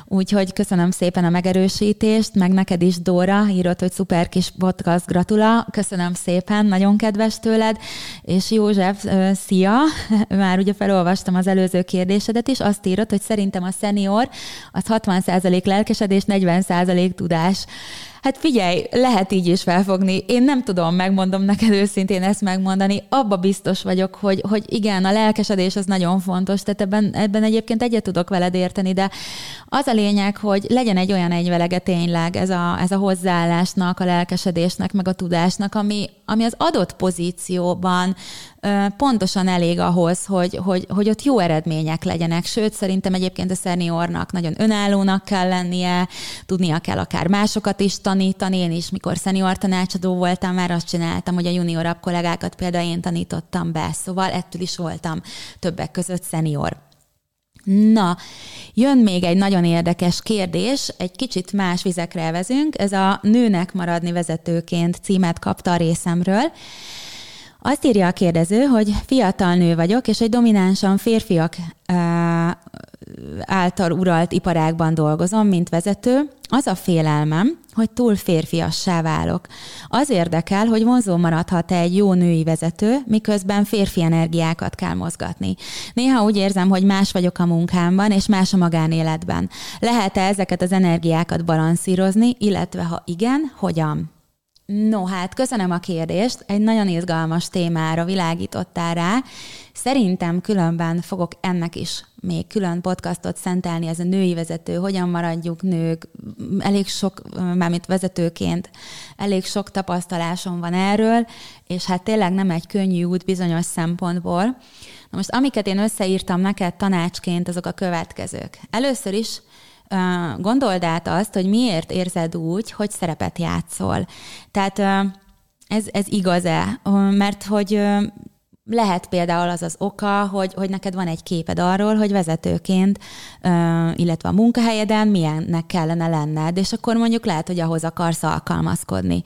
A: Úgyhogy köszönöm szépen a megerősítést, meg neked is, Dóra, írott, hogy szuper kis podcast, gratula. Köszönöm szépen, nagyon kedves tőled. És József, szia! Már ugye felolvastam az előző kérdésedet is, azt írott, hogy szerintem a senior az 60% lelkesedés, 40% tudás. Hát figyelj, lehet így is felfogni. Én nem tudom, megmondom neked őszintén ezt megmondani. Abba biztos vagyok, hogy, hogy igen, a lelkesedés az nagyon fontos, tehát ebben, ebben egyébként egyet tudok veled érteni, de az a lényeg, hogy legyen egy olyan egyvelege tényleg ez a, ez a hozzáállásnak, a lelkesedésnek, meg a tudásnak, ami, ami az adott pozícióban pontosan elég ahhoz, hogy, hogy, hogy ott jó eredmények legyenek. Sőt, szerintem egyébként a szeniornak nagyon önállónak kell lennie, tudnia kell akár másokat is tanítani. Én is, mikor szenior tanácsadó voltam, már azt csináltam, hogy a juniorabb kollégákat például én tanítottam be, szóval ettől is voltam többek között szenior. Na, jön még egy nagyon érdekes kérdés, egy kicsit más vizekre vezünk, ez a Nőnek maradni vezetőként címet kapta a részemről. Azt írja a kérdező, hogy fiatal nő vagyok, és egy dominánsan férfiak által uralt iparágban dolgozom, mint vezető. Az a félelmem, hogy túl férfiassá válok. Az érdekel, hogy vonzó maradhat-e egy jó női vezető, miközben férfi energiákat kell mozgatni. Néha úgy érzem, hogy más vagyok a munkámban, és más a magánéletben. Lehet-e ezeket az energiákat balanszírozni, illetve ha igen, hogyan? No, hát köszönöm a kérdést. Egy nagyon izgalmas témára világítottál rá. Szerintem különben fogok ennek is még külön podcastot szentelni, ez a női vezető, hogyan maradjuk nők. Elég sok, mármint vezetőként, elég sok tapasztalásom van erről, és hát tényleg nem egy könnyű út bizonyos szempontból. Na most amiket én összeírtam neked tanácsként, azok a következők. Először is gondold át azt, hogy miért érzed úgy, hogy szerepet játszol. Tehát ez, ez igaz-e? Mert hogy lehet például az az oka, hogy, hogy neked van egy képed arról, hogy vezetőként, illetve a munkahelyeden milyennek kellene lenned, és akkor mondjuk lehet, hogy ahhoz akarsz alkalmazkodni.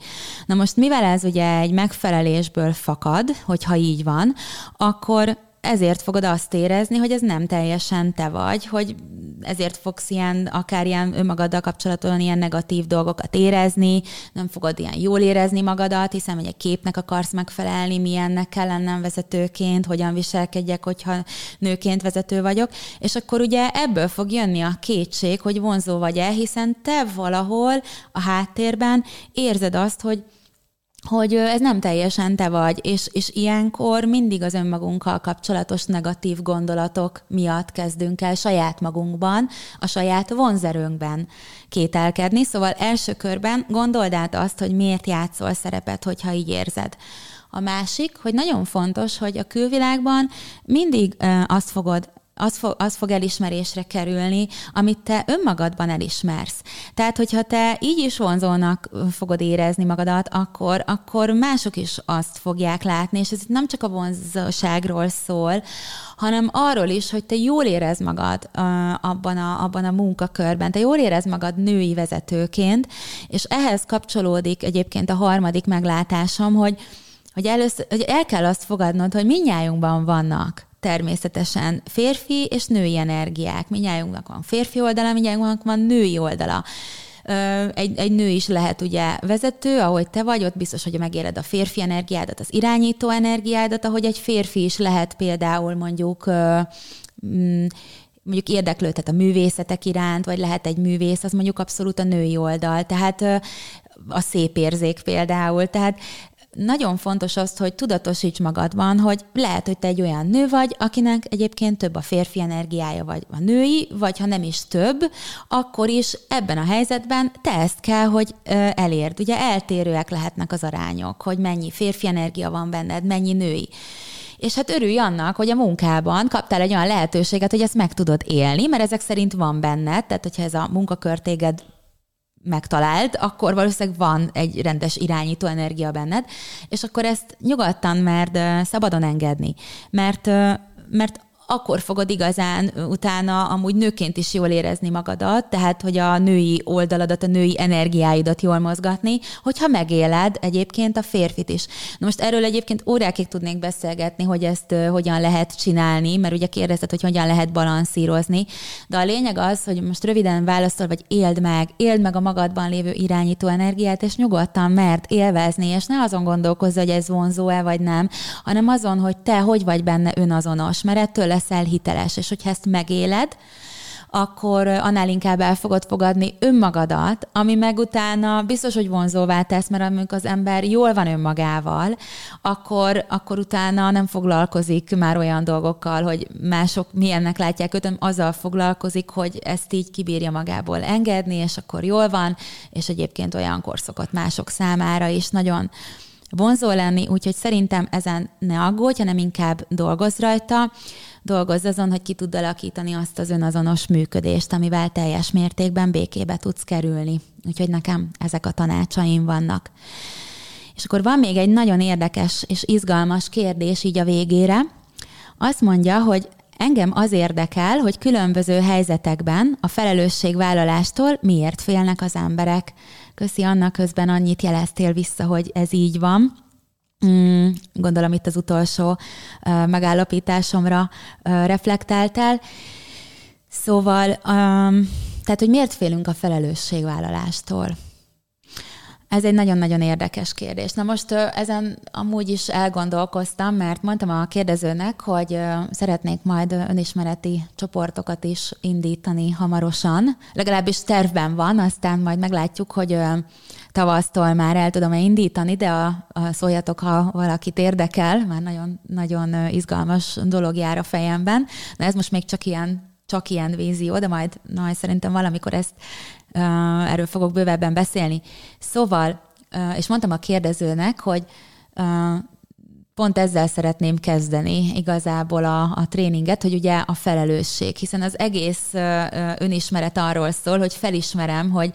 A: Na most mivel ez ugye egy megfelelésből fakad, hogyha így van, akkor ezért fogod azt érezni, hogy ez nem teljesen te vagy, hogy ezért fogsz ilyen, akár ilyen önmagaddal kapcsolatban ilyen negatív dolgokat érezni, nem fogod ilyen jól érezni magadat, hiszen hogy egy képnek akarsz megfelelni, milyennek kell lennem vezetőként, hogyan viselkedjek, hogyha nőként vezető vagyok, és akkor ugye ebből fog jönni a kétség, hogy vonzó vagy-e, hiszen te valahol a háttérben érzed azt, hogy hogy ez nem teljesen te vagy, és, és ilyenkor mindig az önmagunkkal kapcsolatos negatív gondolatok miatt kezdünk el saját magunkban, a saját vonzerőnkben kételkedni. Szóval első körben gondold át azt, hogy miért játszol szerepet, hogyha így érzed. A másik, hogy nagyon fontos, hogy a külvilágban mindig azt fogod az fog, az fog elismerésre kerülni, amit te önmagadban elismersz. Tehát, hogyha te így is vonzónak fogod érezni magadat, akkor, akkor mások is azt fogják látni, és ez nem csak a vonzóságról szól, hanem arról is, hogy te jól érez magad abban a, abban a munkakörben, te jól érez magad női vezetőként, és ehhez kapcsolódik egyébként a harmadik meglátásom, hogy hogy, először, hogy el kell azt fogadnod, hogy minnyájunkban vannak természetesen férfi és női energiák. Minnyájunknak van férfi oldala, minnyájunknak van női oldala. Egy, egy nő is lehet ugye vezető, ahogy te vagy, ott biztos, hogy megéled a férfi energiádat, az irányító energiádat, ahogy egy férfi is lehet például mondjuk mm, mondjuk érdeklődhet a művészetek iránt, vagy lehet egy művész, az mondjuk abszolút a női oldal. Tehát a szép érzék például. Tehát nagyon fontos az, hogy tudatosíts magadban, hogy lehet, hogy te egy olyan nő vagy, akinek egyébként több a férfi energiája, vagy a női, vagy ha nem is több, akkor is ebben a helyzetben te ezt kell, hogy elérd. Ugye eltérőek lehetnek az arányok, hogy mennyi férfi energia van benned, mennyi női. És hát örülj annak, hogy a munkában kaptál egy olyan lehetőséget, hogy ezt meg tudod élni, mert ezek szerint van benned, tehát hogyha ez a munkakörtéged megtalált, akkor valószínűleg van egy rendes irányító energia benned, és akkor ezt nyugodtan mert szabadon engedni. Mert, mert akkor fogod igazán utána amúgy nőként is jól érezni magadat, tehát hogy a női oldaladat, a női energiáidat jól mozgatni, hogyha megéled egyébként a férfit is. Na most erről egyébként órákig tudnék beszélgetni, hogy ezt hogyan lehet csinálni, mert ugye kérdezted, hogy hogyan lehet balanszírozni, de a lényeg az, hogy most röviden válaszol, vagy éld meg, éld meg a magadban lévő irányító energiát, és nyugodtan mert élvezni, és ne azon gondolkozz, hogy ez vonzó-e vagy nem, hanem azon, hogy te hogy vagy benne önazonos, mert ettől lesz leszel hiteles, és hogyha ezt megéled, akkor annál inkább el fogod fogadni önmagadat, ami meg utána biztos, hogy vonzóvá tesz, mert amikor az ember jól van önmagával, akkor, akkor utána nem foglalkozik már olyan dolgokkal, hogy mások milyennek látják őt, azzal foglalkozik, hogy ezt így kibírja magából engedni, és akkor jól van, és egyébként olyankor szokott mások számára is nagyon vonzó lenni, úgyhogy szerintem ezen ne aggódj, hanem inkább dolgozz rajta, dolgozz azon, hogy ki tud alakítani azt az önazonos működést, amivel teljes mértékben békébe tudsz kerülni. Úgyhogy nekem ezek a tanácsaim vannak. És akkor van még egy nagyon érdekes és izgalmas kérdés így a végére. Azt mondja, hogy engem az érdekel, hogy különböző helyzetekben a felelősségvállalástól miért félnek az emberek. Köszi annak közben annyit jeleztél vissza, hogy ez így van. Mm, gondolom itt az utolsó megállapításomra reflektáltál. Szóval, tehát, hogy miért félünk a felelősségvállalástól? Ez egy nagyon-nagyon érdekes kérdés. Na most ezen amúgy is elgondolkoztam, mert mondtam a kérdezőnek, hogy szeretnék majd önismereti csoportokat is indítani hamarosan. Legalábbis tervben van, aztán majd meglátjuk, hogy tavasztól már el tudom-e indítani, de a, a szóljatok, ha valakit érdekel, már nagyon, nagyon izgalmas dolog jár a fejemben. Na ez most még csak ilyen csak ilyen vízió, de majd, majd szerintem valamikor ezt erről fogok bővebben beszélni. Szóval, és mondtam a kérdezőnek, hogy pont ezzel szeretném kezdeni igazából a, a tréninget, hogy ugye a felelősség, hiszen az egész önismeret arról szól, hogy felismerem, hogy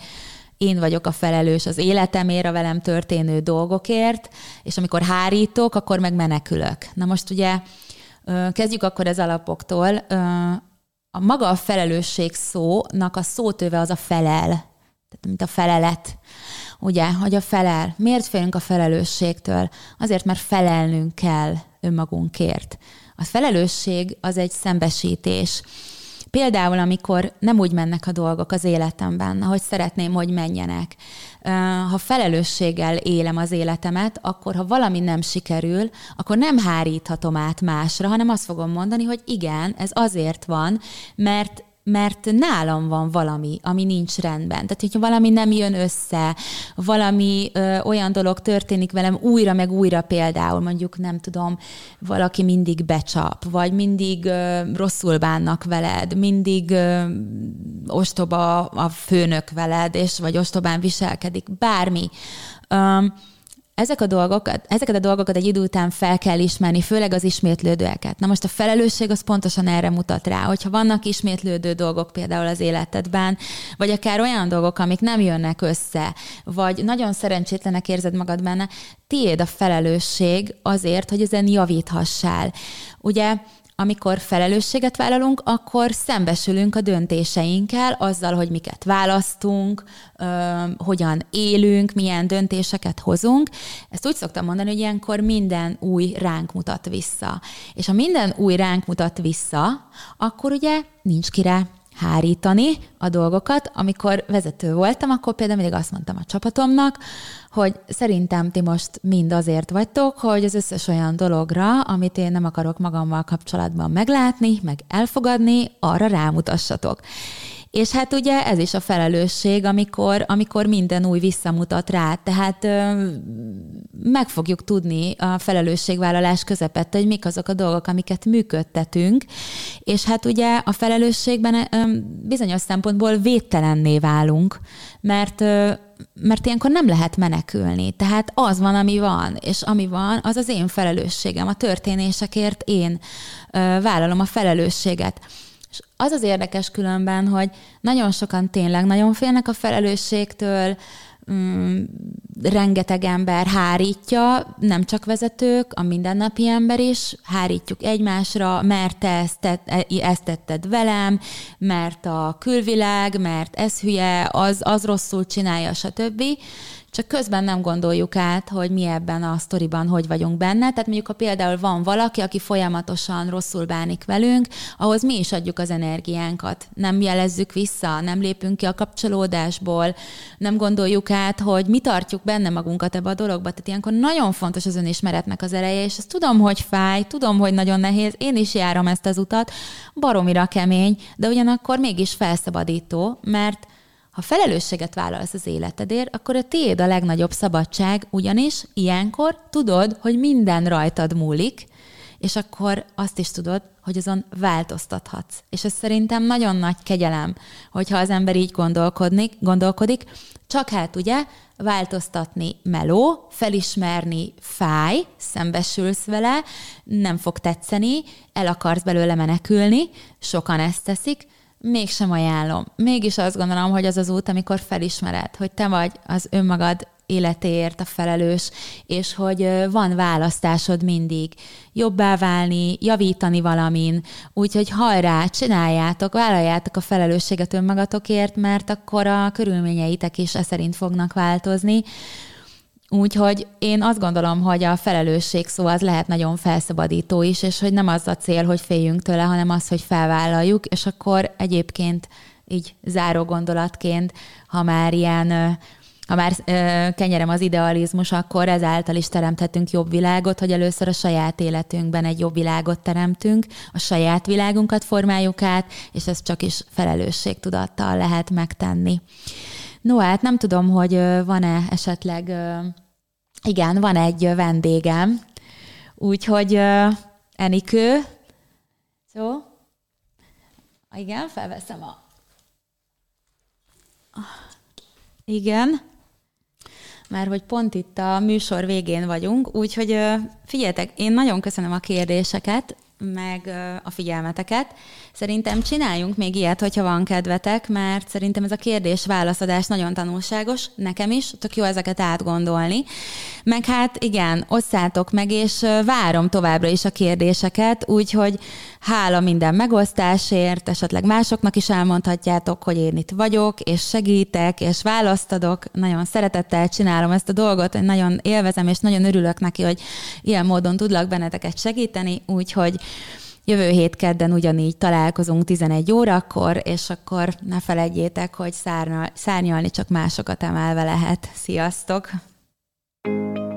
A: én vagyok a felelős az életemért, a velem történő dolgokért, és amikor hárítok, akkor meg menekülök. Na most ugye kezdjük akkor az alapoktól. A maga a felelősség szónak a szótöve az a felel, tehát mint a felelet. Ugye, hogy a felel. Miért félünk a felelősségtől? Azért, mert felelnünk kell önmagunkért. A felelősség az egy szembesítés Például, amikor nem úgy mennek a dolgok az életemben, ahogy szeretném, hogy menjenek. Ha felelősséggel élem az életemet, akkor ha valami nem sikerül, akkor nem háríthatom át másra, hanem azt fogom mondani, hogy igen, ez azért van, mert mert nálam van valami, ami nincs rendben. Tehát, hogyha valami nem jön össze, valami ö, olyan dolog történik velem újra meg újra például, mondjuk nem tudom, valaki mindig becsap, vagy mindig ö, rosszul bánnak veled, mindig ö, ostoba a főnök veled, és vagy ostobán viselkedik, bármi. Ö, ezek a dolgokat, ezeket a dolgokat egy idő után fel kell ismerni, főleg az ismétlődőeket. Na most a felelősség az pontosan erre mutat rá, hogyha vannak ismétlődő dolgok például az életedben, vagy akár olyan dolgok, amik nem jönnek össze, vagy nagyon szerencsétlenek érzed magad benne, tiéd a felelősség azért, hogy ezen javíthassál. Ugye amikor felelősséget vállalunk, akkor szembesülünk a döntéseinkkel, azzal, hogy miket választunk, hogyan élünk, milyen döntéseket hozunk. Ezt úgy szoktam mondani, hogy ilyenkor minden új ránk mutat vissza. És ha minden új ránk mutat vissza, akkor ugye nincs kire hárítani a dolgokat. Amikor vezető voltam, akkor például mindig azt mondtam a csapatomnak, hogy szerintem ti most mind azért vagytok, hogy az összes olyan dologra, amit én nem akarok magammal kapcsolatban meglátni, meg elfogadni, arra rámutassatok. És hát ugye ez is a felelősség, amikor, amikor minden új visszamutat rá. Tehát ö, meg fogjuk tudni a felelősségvállalás közepette, hogy mik azok a dolgok, amiket működtetünk, és hát ugye a felelősségben ö, bizonyos szempontból védtelenné válunk, mert ö, mert ilyenkor nem lehet menekülni. Tehát az van, ami van, és ami van, az az én felelősségem. A történésekért én ö, vállalom a felelősséget. És az az érdekes különben, hogy nagyon sokan tényleg nagyon félnek a felelősségtől, mm, rengeteg ember hárítja, nem csak vezetők, a mindennapi ember is, hárítjuk egymásra, mert te ezt, tett, e, ezt tetted velem, mert a külvilág, mert ez hülye, az, az rosszul csinálja, stb csak közben nem gondoljuk át, hogy mi ebben a sztoriban hogy vagyunk benne. Tehát mondjuk, ha például van valaki, aki folyamatosan rosszul bánik velünk, ahhoz mi is adjuk az energiánkat. Nem jelezzük vissza, nem lépünk ki a kapcsolódásból, nem gondoljuk át, hogy mi tartjuk benne magunkat ebbe a dologba. Tehát ilyenkor nagyon fontos az önismeretnek az ereje, és ezt tudom, hogy fáj, tudom, hogy nagyon nehéz, én is járom ezt az utat, baromira kemény, de ugyanakkor mégis felszabadító, mert ha felelősséget vállalsz az életedért, akkor a tiéd a legnagyobb szabadság, ugyanis ilyenkor tudod, hogy minden rajtad múlik, és akkor azt is tudod, hogy azon változtathatsz. És ez szerintem nagyon nagy kegyelem, hogyha az ember így gondolkodnik, gondolkodik, csak hát ugye változtatni meló, felismerni fáj, szembesülsz vele, nem fog tetszeni, el akarsz belőle menekülni, sokan ezt teszik, mégsem ajánlom. Mégis azt gondolom, hogy az az út, amikor felismered, hogy te vagy az önmagad életéért a felelős, és hogy van választásod mindig. Jobbá válni, javítani valamin, úgyhogy hajrá, csináljátok, vállaljátok a felelősséget önmagatokért, mert akkor a körülményeitek is e szerint fognak változni. Úgyhogy én azt gondolom, hogy a felelősség szó az lehet nagyon felszabadító is, és hogy nem az a cél, hogy féljünk tőle, hanem az, hogy felvállaljuk, és akkor egyébként így záró gondolatként, ha már ilyen ha már kenyerem az idealizmus, akkor ezáltal is teremthetünk jobb világot, hogy először a saját életünkben egy jobb világot teremtünk, a saját világunkat formáljuk át, és ezt csak is felelősségtudattal lehet megtenni. No, hát nem tudom, hogy van-e esetleg, igen, van egy vendégem, úgyhogy Enikő, szó, igen, felveszem a... Igen, mert hogy pont itt a műsor végén vagyunk, úgyhogy figyeljetek, én nagyon köszönöm a kérdéseket, meg a figyelmeteket. Szerintem csináljunk még ilyet, hogyha van kedvetek, mert szerintem ez a kérdés-válaszadás nagyon tanulságos, nekem is, tök jó ezeket átgondolni. Meg hát igen, osszátok meg, és várom továbbra is a kérdéseket, úgyhogy hála minden megosztásért, esetleg másoknak is elmondhatjátok, hogy én itt vagyok, és segítek, és választadok. Nagyon szeretettel csinálom ezt a dolgot, nagyon élvezem, és nagyon örülök neki, hogy ilyen módon tudlak benneteket segíteni, úgyhogy Jövő hét kedden ugyanígy találkozunk 11 órakor, és akkor ne felejtjétek, hogy szárnyal, szárnyalni csak másokat emelve lehet. Sziasztok! thank you